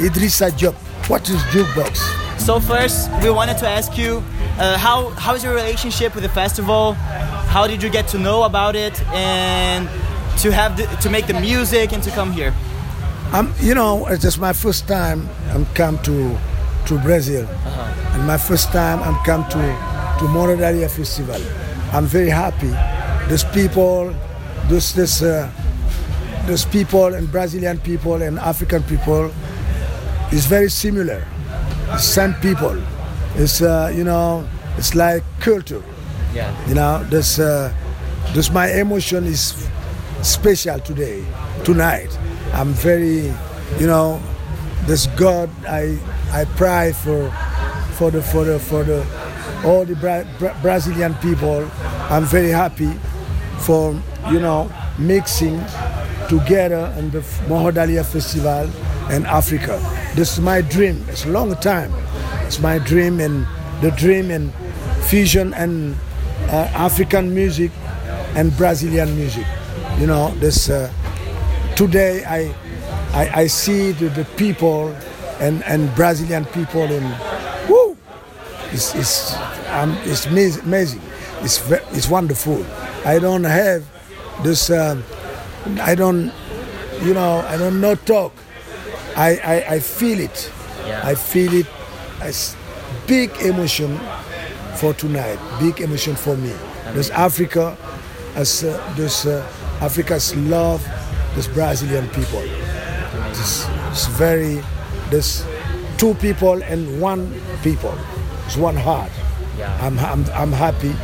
Idrissa Diop. What is jukebox? So first, we wanted to ask you, uh, how how is your relationship with the festival? How did you get to know about it, and to have the, to make the music and to come here? I'm, you know, it's just my first time I'm come to to Brazil, and my first time I'm come to to Moradalia Festival. I'm very happy. Those people, those this, uh, those people and Brazilian people and African people is very similar. It's same people. It's uh, you know, it's like culture. Yeah. You know, this uh, this my emotion is special today, tonight. I'm very, you know, this God I I pray for for the for the for the all the Bra- Bra- Brazilian people. I'm very happy for you know mixing together in the Mohodalia Festival in Africa. This is my dream. It's a long time. It's my dream and the dream and fusion and uh, African music and Brazilian music. You know, this uh, today I, I I see the, the people and and Brazilian people in woo, it's it's um, it's amazing. It's it's wonderful. I don't have this. Um, I don't, you know, I don't know talk. I I, I feel it. Yeah. I feel it as big emotion for tonight. Big emotion for me. There's Africa, as uh, there's uh, Africa's love, this Brazilian people. It's, it's very, there's two people and one people. It's one heart. Yeah. I'm, I'm, I'm happy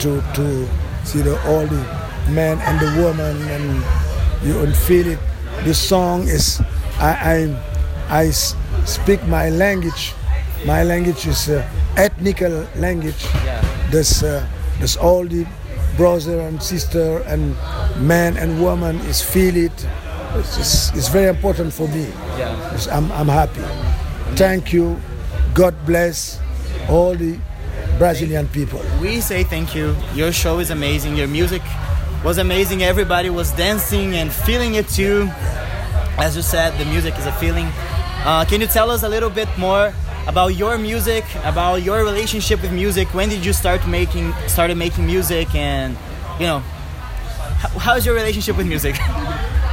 to to see the, all the men and the women and you can feel it. This song is I I, I speak my language. My language is uh, ethnical language. Yeah. There's uh, there's all the brother and sister and man and woman is feel it. It's, it's, it's very important for me. Yeah. I'm, I'm happy. Thank you. God bless all the Brazilian people. We say thank you. Your show is amazing. Your music was amazing. Everybody was dancing and feeling it too. As you said, the music is a feeling. Uh, can you tell us a little bit more about your music, about your relationship with music? When did you start making started making music, and you know, how's your relationship with music?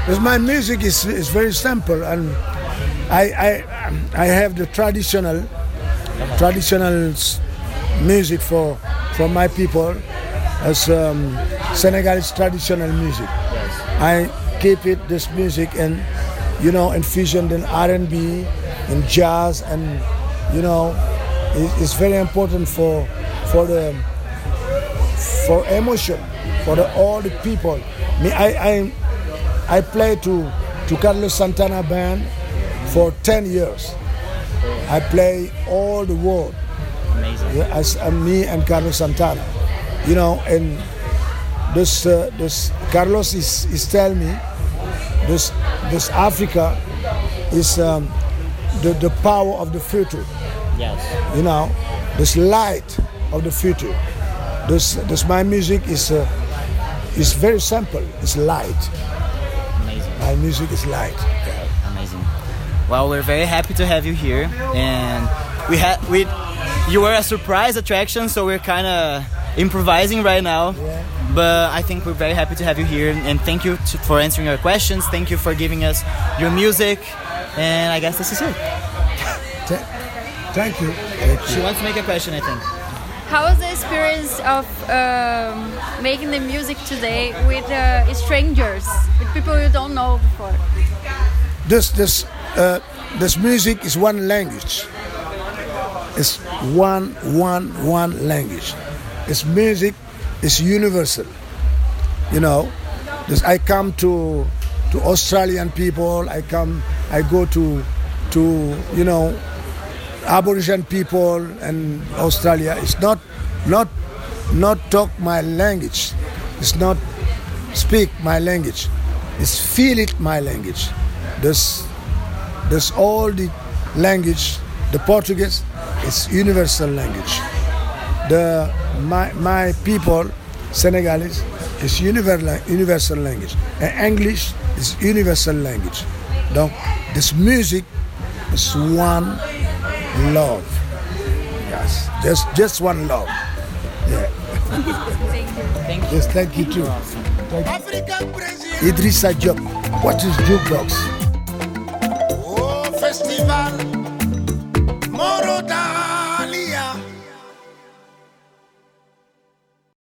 Because my music is, is very simple and I, I, I have the traditional traditional music for, for my people as um, Senegalese traditional music. I keep it this music and you know infusion in R&B in jazz and you know it's very important for for the for emotion for the, all the people. Me, I, I, I play to to Carlos Santana band for 10 years. I play all the world amazing. as uh, me and Carlos Santana. You know, and this uh, this Carlos is is telling me this this Africa is um, the the power of the future Yes. you know, this light of the future. This, this my music is uh, is very simple. It's light. Amazing. My music is light. Amazing. Well, we're very happy to have you here, and we had we you were a surprise attraction, so we're kind of improvising right now. Yeah. But I think we're very happy to have you here, and thank you to, for answering our questions. Thank you for giving us your music, and I guess this is it. Thank you. Thank She wants to make a question, I think. How was the experience of um, making the music today with uh, strangers, with people you don't know before? This this uh, this music is one language. It's one one one language. It's music. It's universal. You know, this I come to to Australian people. I come. I go to to you know Aboriginal people and Australia. It's not not not talk my language. It's not speak my language. It's feel it my language. There's there's all the language. The Portuguese is universal language. The my my people Senegalese is universal universal language. And English is universal language. Donc this music is one love. Yes, just just one love. Yeah. Thank you. Yes, thank you too. Thank you. Idrissa Diop. What is jukebox? Oh, festival Moroda